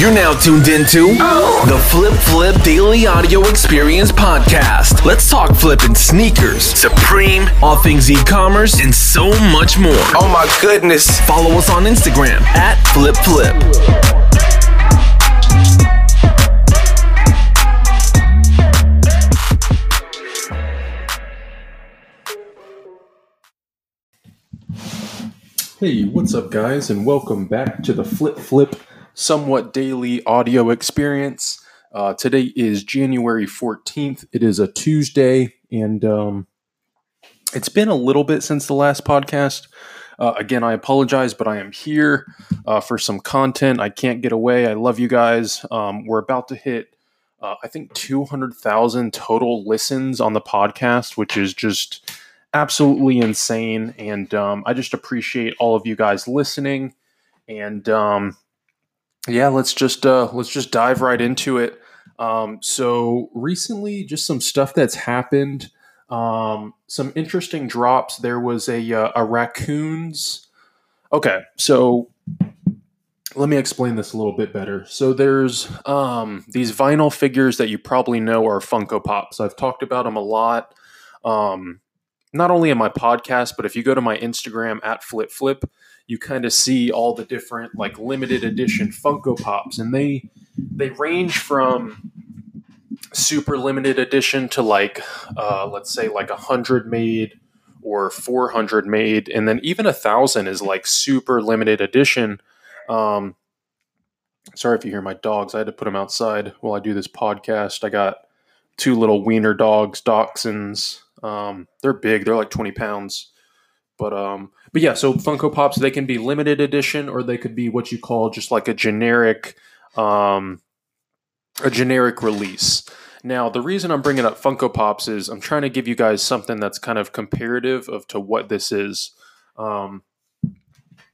You're now tuned into the Flip Flip Daily Audio Experience Podcast. Let's talk flipping sneakers, Supreme, all things e commerce, and so much more. Oh my goodness. Follow us on Instagram at Flip Flip. Hey, what's up, guys, and welcome back to the Flip Flip Somewhat Daily Audio Experience. Uh, today is January 14th. It is a Tuesday, and um, it's been a little bit since the last podcast. Uh, again, I apologize, but I am here uh, for some content. I can't get away. I love you guys. Um, we're about to hit, uh, I think, 200,000 total listens on the podcast, which is just absolutely insane. And um, I just appreciate all of you guys listening. And um, yeah, let's just uh, let's just dive right into it. Um, so recently, just some stuff that's happened. Um, some interesting drops. There was a uh, a raccoons. Okay, so let me explain this a little bit better. So there's um, these vinyl figures that you probably know are Funko Pops. I've talked about them a lot. Um, not only in my podcast, but if you go to my Instagram at Flip Flip, you kind of see all the different like limited edition Funko Pops, and they they range from super limited edition to like uh, let's say like a hundred made or 400 made and then even a thousand is like super limited edition um, sorry if you hear my dogs i had to put them outside while i do this podcast i got two little wiener dogs dachshunds um, they're big. They're like 20 pounds. But um, but yeah, so Funko Pops they can be limited edition or they could be what you call just like a generic um, a generic release. Now, the reason I'm bringing up Funko Pops is I'm trying to give you guys something that's kind of comparative of to what this is. Um,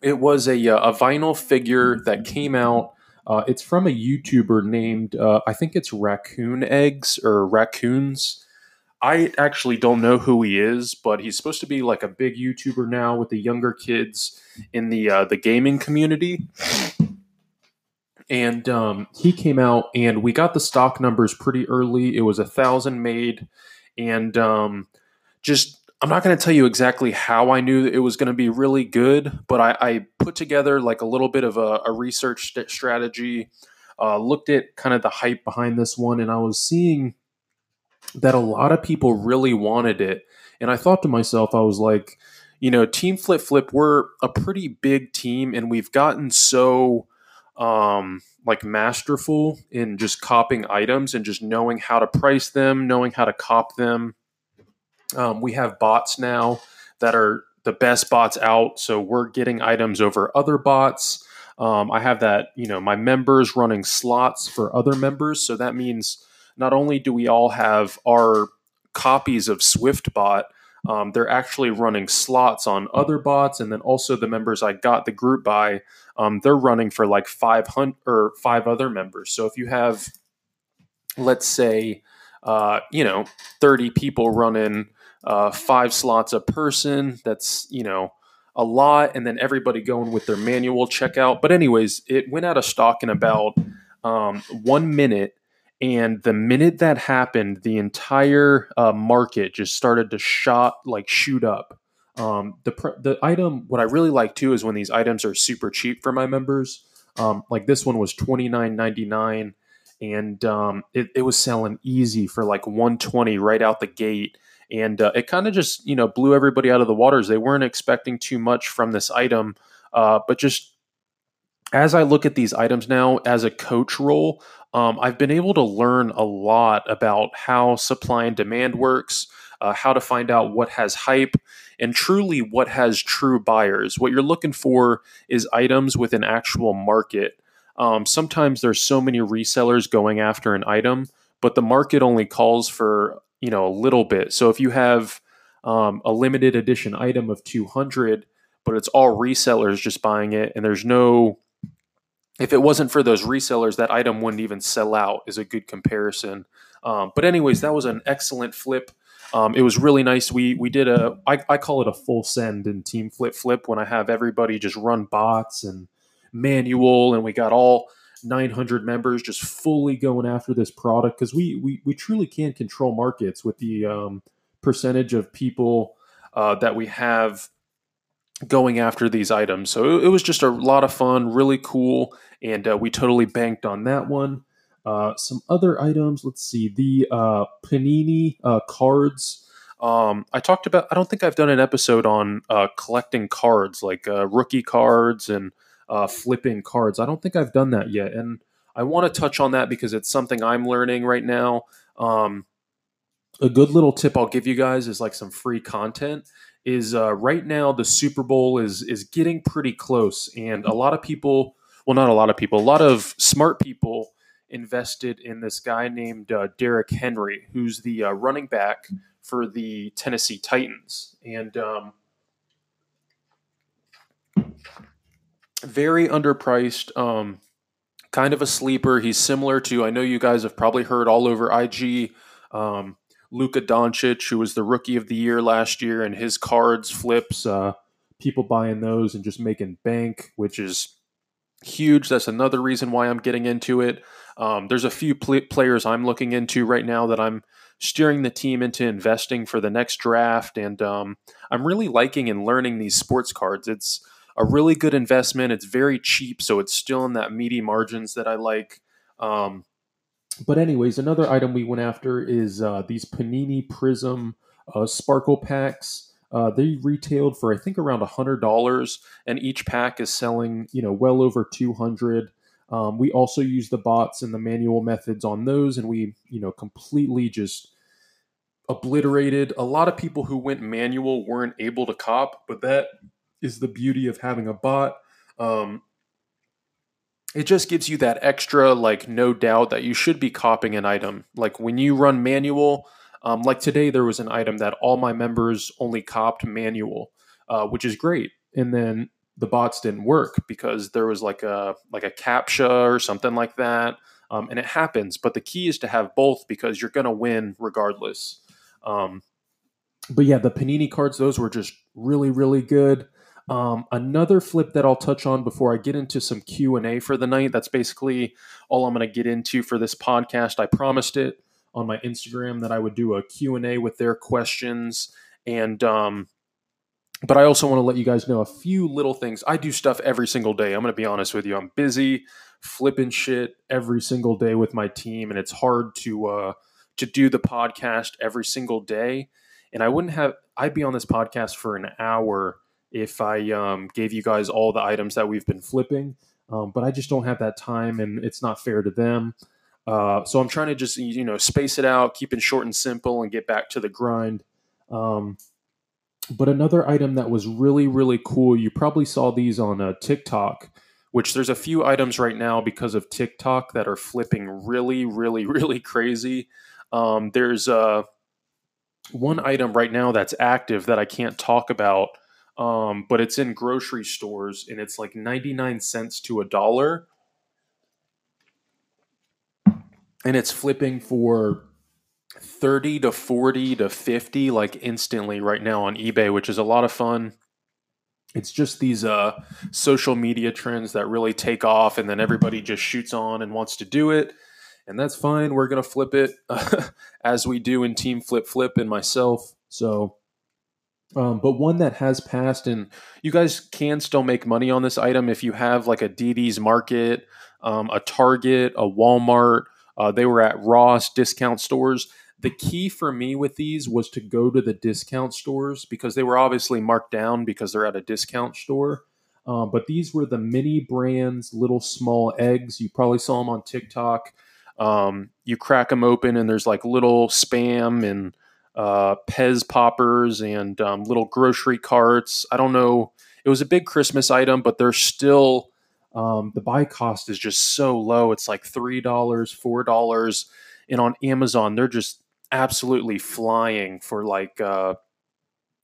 it was a, uh, a vinyl figure that came out. Uh, it's from a YouTuber named uh, I think it's Raccoon Eggs or Raccoons. I actually don't know who he is, but he's supposed to be like a big YouTuber now with the younger kids in the uh, the gaming community. And um, he came out, and we got the stock numbers pretty early. It was a thousand made, and um, just I'm not going to tell you exactly how I knew it was going to be really good, but I, I, put together like a little bit of a, a research st- strategy, uh, looked at kind of the hype behind this one, and I was seeing that a lot of people really wanted it. And I thought to myself, I was like, you know, Team Flip Flip, we're a pretty big team and we've gotten so um like masterful in just copying items and just knowing how to price them, knowing how to cop them. Um, we have bots now that are the best bots out, so we're getting items over other bots. Um, I have that, you know, my members running slots for other members, so that means not only do we all have our copies of SwiftBot, um, they're actually running slots on other bots, and then also the members I got the group by, um, they're running for like five hundred or five other members. So if you have, let's say, uh, you know, thirty people running uh, five slots a person, that's you know a lot, and then everybody going with their manual checkout. But anyways, it went out of stock in about um, one minute and the minute that happened the entire uh, market just started to shot like shoot up. Um, the the item what i really like too is when these items are super cheap for my members. Um, like this one was 29.99 and um, it, it was selling easy for like 120 right out the gate. And uh, it kind of just you know blew everybody out of the waters. They weren't expecting too much from this item uh, but just as I look at these items now as a coach role, um, I've been able to learn a lot about how supply and demand works, uh, how to find out what has hype, and truly what has true buyers. What you're looking for is items with an actual market. Um, sometimes there's so many resellers going after an item, but the market only calls for you know a little bit. So if you have um, a limited edition item of 200, but it's all resellers just buying it, and there's no if it wasn't for those resellers, that item wouldn't even sell out. Is a good comparison. Um, but anyways, that was an excellent flip. Um, it was really nice. We we did a I, I call it a full send in Team Flip Flip when I have everybody just run bots and manual, and we got all 900 members just fully going after this product because we, we we truly can control markets with the um, percentage of people uh, that we have going after these items. So it, it, was just a lot of fun, really cool, and uh, we totally banked on that one. Uh, some other items, let's see, the uh, Panini uh, cards. Um, I talked about. I don't think I've done an episode on uh, collecting cards, like uh, rookie cards and flipping cards. I don't think I've done that yet, and I want to touch on that because it's something I'm learning right now. Um, a good little tip I'll give you guys is like some free content is uh, right now the Super Bowl is is getting pretty close, and a lot of people, well, not a lot of people, a lot of smart people invested in this guy named uh, Derrick Henry, who's the uh, running back for the Tennessee Titans, and um, very underpriced. Um, kind of a sleeper. He's similar to I know you guys have probably heard all over IG. Um, Luka Doncic, who was the rookie of the year last year, and his cards flips, uh, people buying those and just making bank, which is huge. That's another reason why I'm getting into it. Um, there's a few pl- players I'm looking into right now that I'm steering the team into investing for the next draft, and um, I'm really liking and learning these sports cards. It's a really good investment. It's very cheap, so it's still in that meaty margins that I like. Um, but anyways, another item we went after is uh, these Panini Prism uh, Sparkle packs. Uh, they retailed for I think around hundred dollars, and each pack is selling you know well over two hundred. Um, we also use the bots and the manual methods on those, and we you know completely just obliterated. A lot of people who went manual weren't able to cop, but that is the beauty of having a bot. Um, it just gives you that extra like no doubt that you should be copying an item. Like when you run manual um, like today there was an item that all my members only copped manual uh, which is great. And then the bots didn't work because there was like a like a captcha or something like that um, and it happens. But the key is to have both because you're going to win regardless. Um, but yeah the panini cards those were just really really good um, another flip that I'll touch on before I get into some Q and A for the night. That's basically all I'm going to get into for this podcast. I promised it on my Instagram that I would do a Q and A with their questions, and um, but I also want to let you guys know a few little things. I do stuff every single day. I'm going to be honest with you. I'm busy flipping shit every single day with my team, and it's hard to uh, to do the podcast every single day. And I wouldn't have. I'd be on this podcast for an hour if I um, gave you guys all the items that we've been flipping. Um, but I just don't have that time, and it's not fair to them. Uh, so I'm trying to just you know space it out, keep it short and simple, and get back to the grind. Um, but another item that was really really cool, you probably saw these on uh, TikTok. Which there's a few items right now because of TikTok that are flipping really, really, really crazy. Um, there's uh, one item right now that's active that I can't talk about um, but it's in grocery stores and it's like 99 cents to a dollar. And it's flipping for 30 to 40 to 50 like instantly right now on eBay, which is a lot of fun. It's just these uh, social media trends that really take off, and then everybody just shoots on and wants to do it. And that's fine. We're going to flip it as we do in Team Flip Flip and myself. So um, but one that has passed, and you guys can still make money on this item if you have like a DD's Market, um, a Target, a Walmart. Uh, they were at Ross discount stores. The key for me with these was to go to the discount stores because they were obviously marked down because they're at a discount store. Um, but these were the mini brands, little small eggs. You probably saw them on TikTok. Um, you crack them open, and there's like little spam and uh, Pez poppers and um, little grocery carts. I don't know. It was a big Christmas item, but they're still um, the buy cost is just so low. It's like three dollars, four dollars, and on Amazon they're just absolutely flying for like uh,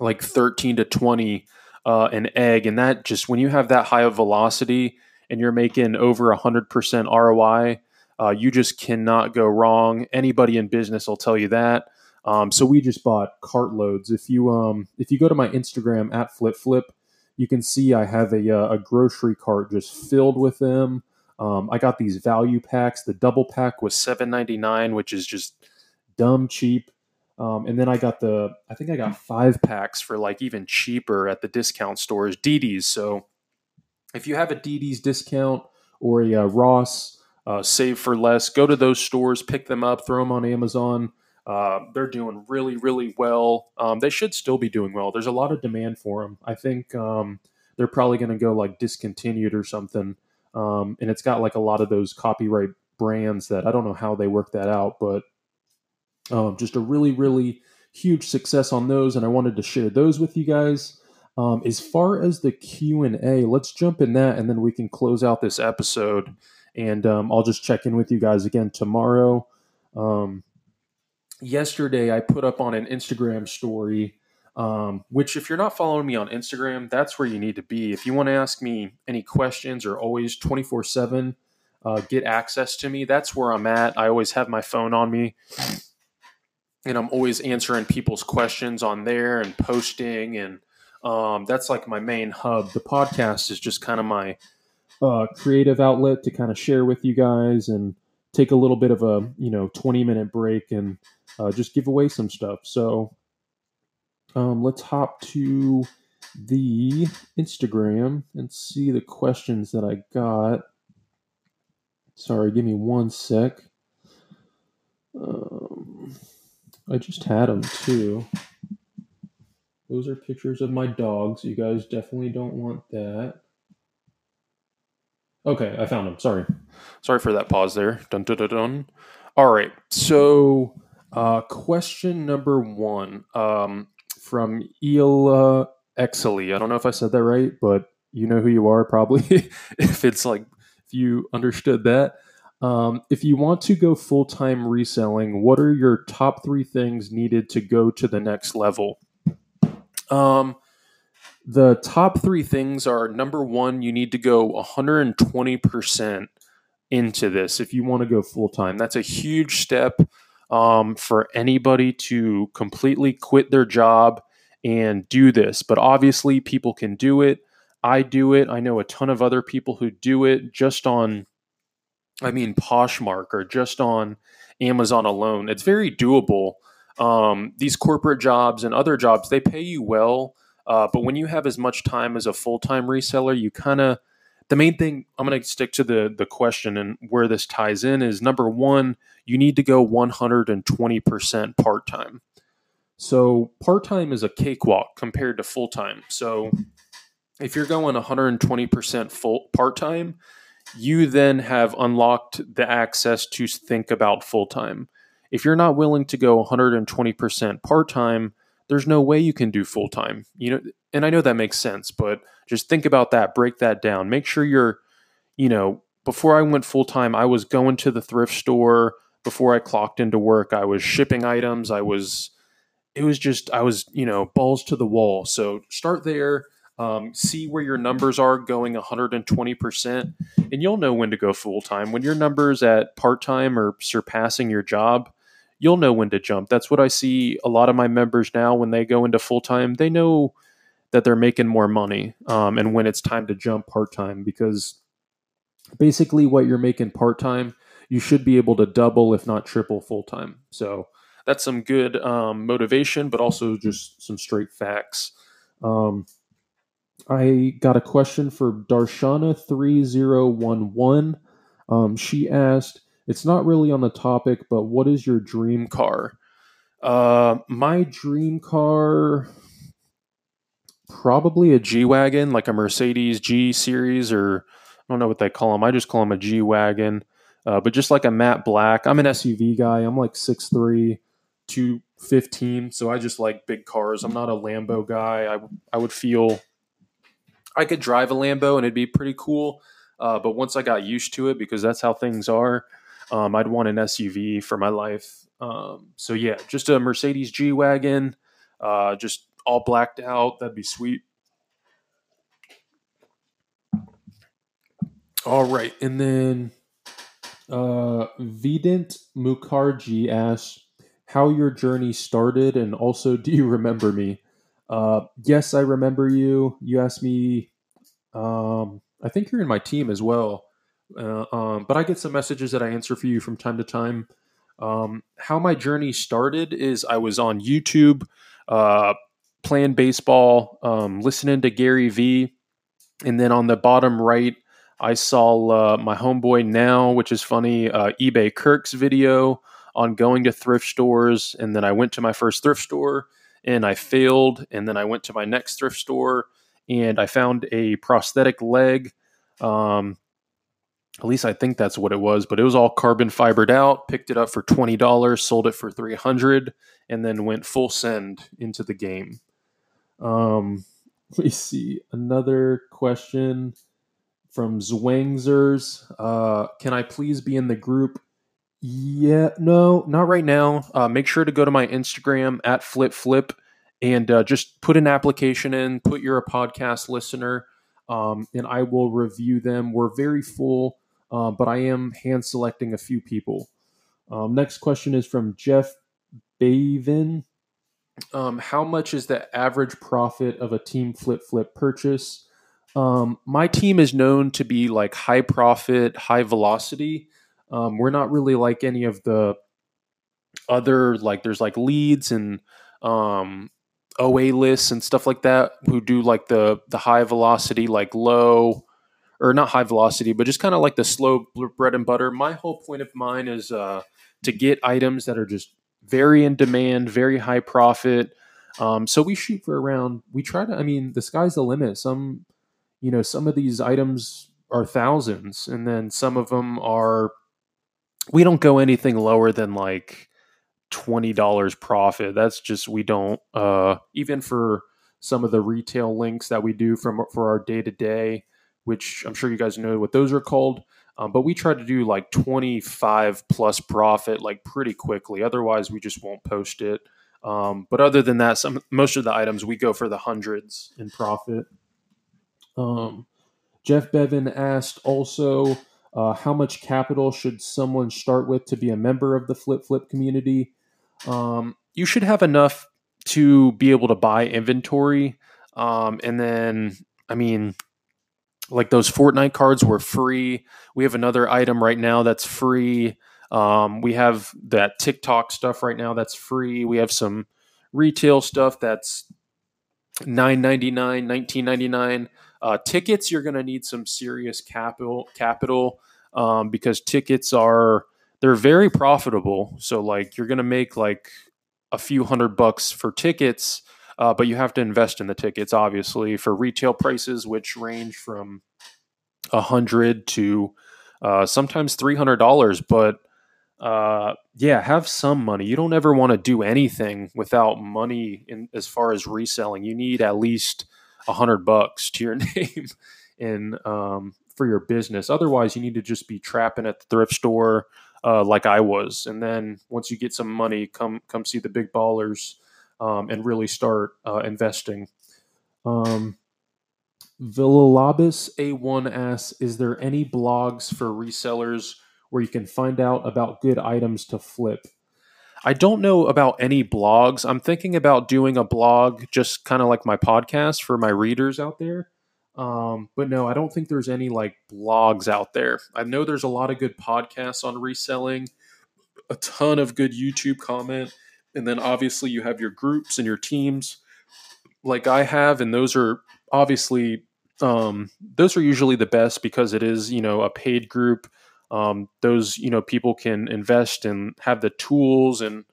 like thirteen to twenty uh, an egg, and that just when you have that high of velocity and you're making over a hundred percent ROI, uh, you just cannot go wrong. Anybody in business will tell you that. Um, so we just bought cartloads. If you um, if you go to my Instagram at flip flip, you can see I have a, uh, a grocery cart just filled with them. Um, I got these value packs. The double pack was seven ninety nine, which is just dumb cheap. Um, and then I got the, I think I got five packs for like even cheaper at the discount stores, DD's. So if you have a DD's discount or a uh, Ross uh, Save for Less, go to those stores, pick them up, throw them on Amazon. Uh, they're doing really, really well. Um, they should still be doing well. There's a lot of demand for them. I think um, they're probably going to go like discontinued or something. Um, and it's got like a lot of those copyright brands that I don't know how they work that out, but um, just a really, really huge success on those, and I wanted to share those with you guys. Um, as far as the Q and A, let's jump in that, and then we can close out this episode. And um, I'll just check in with you guys again tomorrow. Yesterday, I put up on an Instagram story, um, which if you're not following me on Instagram, that's where you need to be. If you want to ask me any questions or always twenty four seven uh, get access to me, that's where I'm at. I always have my phone on me and I'm always answering people's questions on there and posting, and um, that's like my main hub. The podcast is just kind of my uh, creative outlet to kind of share with you guys and take a little bit of a you know 20 minute break and uh, just give away some stuff. So um, let's hop to the Instagram and see the questions that I got. Sorry, give me one sec. Um, I just had them too. Those are pictures of my dogs. You guys definitely don't want that. Okay, I found him. Sorry. Sorry for that pause there. Dun dun dun dun. All right. So, uh, question number one um, from Ela Exley. I don't know if I said that right, but you know who you are probably if it's like if you understood that. Um, if you want to go full time reselling, what are your top three things needed to go to the next level? Um, the top three things are number one, you need to go 120% into this if you want to go full time. That's a huge step um, for anybody to completely quit their job and do this. But obviously, people can do it. I do it. I know a ton of other people who do it just on I mean, Poshmark or just on Amazon alone. It's very doable. Um, these corporate jobs and other jobs, they pay you well. Uh, but when you have as much time as a full time reseller, you kind of, the main thing I'm going to stick to the, the question and where this ties in is number one, you need to go 120% part time. So part time is a cakewalk compared to full time. So if you're going 120% full part time, you then have unlocked the access to think about full time. If you're not willing to go 120% part time, there's no way you can do full time. You know, and I know that makes sense, but just think about that, break that down. Make sure you're, you know, before I went full time, I was going to the thrift store before I clocked into work. I was shipping items. I was, it was just, I was, you know, balls to the wall. So start there um, see where your numbers are going 120%, and you'll know when to go full time. When your numbers at part time or surpassing your job, you'll know when to jump. That's what I see a lot of my members now when they go into full time. They know that they're making more money um, and when it's time to jump part time because basically what you're making part time, you should be able to double, if not triple, full time. So that's some good um, motivation, but also just some straight facts. Um, I got a question for Darshana3011. Um, she asked, it's not really on the topic, but what is your dream car? Uh, my dream car, probably a G Wagon, like a Mercedes G Series, or I don't know what they call them. I just call them a G Wagon. Uh, but just like a matte black. I'm an SUV guy. I'm like 6'3, 215. So I just like big cars. I'm not a Lambo guy. I, I would feel I could drive a Lambo and it'd be pretty cool. Uh, but once I got used to it, because that's how things are, um, I'd want an SUV for my life. Um, so yeah, just a Mercedes G wagon, uh, just all blacked out. That'd be sweet. All right, and then uh, Vidant Mukherjee asks how your journey started, and also, do you remember me? Uh, yes, I remember you. You asked me. Um, I think you're in my team as well. Uh, um, but I get some messages that I answer for you from time to time. Um, how my journey started is I was on YouTube, uh, playing baseball, um, listening to Gary Vee, and then on the bottom right, I saw uh, my homeboy now, which is funny, uh, eBay Kirk's video on going to thrift stores, and then I went to my first thrift store and I failed, and then I went to my next thrift store and I found a prosthetic leg. Um, at least I think that's what it was, but it was all carbon fibered out. Picked it up for twenty dollars, sold it for three hundred, and then went full send into the game. Um, let me see another question from Zwangzers. Uh, can I please be in the group? Yeah, no, not right now. Uh, make sure to go to my Instagram at flip flip and uh, just put an application in. Put you're a podcast listener, um, and I will review them. We're very full uh, but I am hand selecting a few people. Um, next question is from Jeff Bavin. Um, how much is the average profit of a team flip flip purchase? Um, my team is known to be like high profit, high velocity. Um, we're not really like any of the other like there's like leads and um, OA lists and stuff like that who do like the the high velocity like low or not high velocity, but just kind of like the slow bread and butter. My whole point of mine is uh, to get items that are just very in demand, very high profit. Um, so we shoot for around. We try to. I mean, the sky's the limit. Some, you know, some of these items are thousands, and then some of them are. We don't go anything lower than like twenty dollars profit. That's just we don't. Uh, even for some of the retail links that we do from for our day to day which I'm sure you guys know what those are called. Um, but we try to do like 25 plus profit like pretty quickly. Otherwise, we just won't post it. Um, but other than that, some most of the items we go for the hundreds in profit. Um, Jeff Bevan asked also, uh, how much capital should someone start with to be a member of the Flip Flip community? Um, you should have enough to be able to buy inventory. Um, and then, I mean, like those Fortnite cards were free. We have another item right now that's free. Um, we have that TikTok stuff right now that's free. We have some retail stuff that's nine ninety nine, nineteen ninety nine. Uh, tickets, you're going to need some serious capital capital um, because tickets are they're very profitable. So like you're going to make like a few hundred bucks for tickets uh, but you have to invest in the tickets, obviously, for retail prices, which range from a hundred to uh, sometimes three hundred dollars. But uh, yeah, have some money. You don't ever want to do anything without money. In as far as reselling, you need at least a hundred bucks to your name in um, for your business. Otherwise, you need to just be trapping at the thrift store. Uh, like I was, and then once you get some money, come come see the big ballers um, and really start uh, investing. Um, Villalobis A1 asks Is there any blogs for resellers where you can find out about good items to flip? I don't know about any blogs. I'm thinking about doing a blog just kind of like my podcast for my readers out there. Um, but no, I don't think there's any like blogs out there. I know there's a lot of good podcasts on reselling, a ton of good YouTube comment, and then obviously you have your groups and your teams like I have, and those are obviously um, those are usually the best because it is you know a paid group. Um, those you know people can invest and have the tools and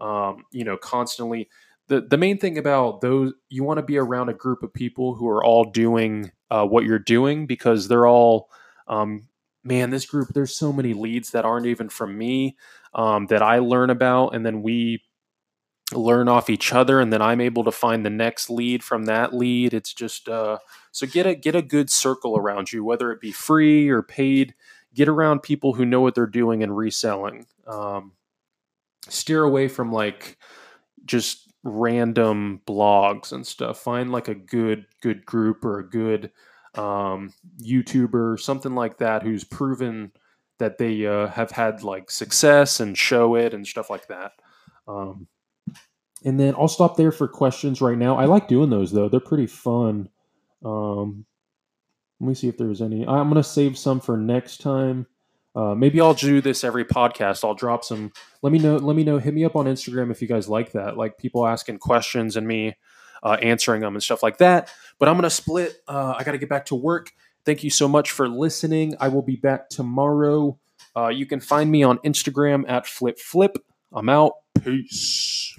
um, you know constantly. The, the main thing about those you want to be around a group of people who are all doing uh, what you're doing because they're all um, man this group there's so many leads that aren't even from me um, that i learn about and then we learn off each other and then i'm able to find the next lead from that lead. It's just uh, so get a get a good circle around you whether it be free or paid. Get around people who know what they're doing and reselling. Um, steer away from like just random blogs and stuff. Find like a good good group or a good um, youtuber something like that who's proven that they uh, have had like success and show it and stuff like that. Um, and then I'll stop there for questions right now. I like doing those though; they're pretty fun. Um, Let me see if there's any. I'm gonna save some for next time. Uh, maybe I'll do this every podcast. I'll drop some. Let me know. Let me know. Hit me up on Instagram if you guys like that. Like people asking questions and me uh, answering them and stuff like that. But I'm gonna split. Uh, I got to get back to work. Thank you so much for listening. I will be back tomorrow. Uh, you can find me on Instagram at flip flip. I'm out. Peace.